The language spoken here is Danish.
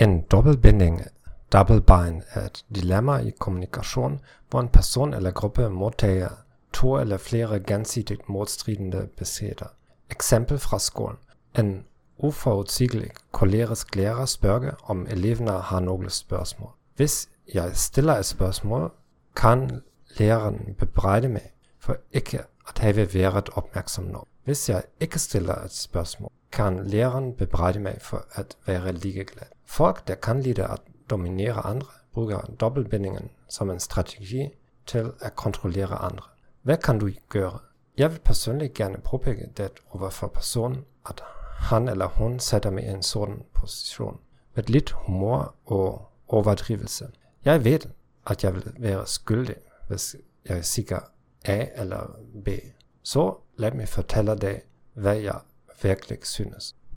En dobbeltbinding double bind er et dilemma i kommunikasjon hvor en person eller gruppe modtager to eller flere gjensidigt modstridende beskjeder. Eksempel fra skolen. En uforutsigelig kolerisk lærer spør om elevene har noen spørsmål. Hvis jeg stiller et spørsmål, kan læreren bebreide meg for ikke at have vært oppmerksom nok. Hvis jeg ikke stiller et spørsmål, kan læreren bebrejde mig for at være ligeglad. Folk der kan lide at dominere andre, bruger dobbeltbindingen som en strategi til at kontrollere andre. Hvad kan du gøre? Jeg vil personligt gerne påpege det overfor personen at han eller hun sætter mig i en sådan position. med lidt humor og overdrivelse. Jeg ved, at jeg vil være skyldig hvis jeg siger A eller B. Så lad mig fortælle dig, hvad jeg Werklex Hünes.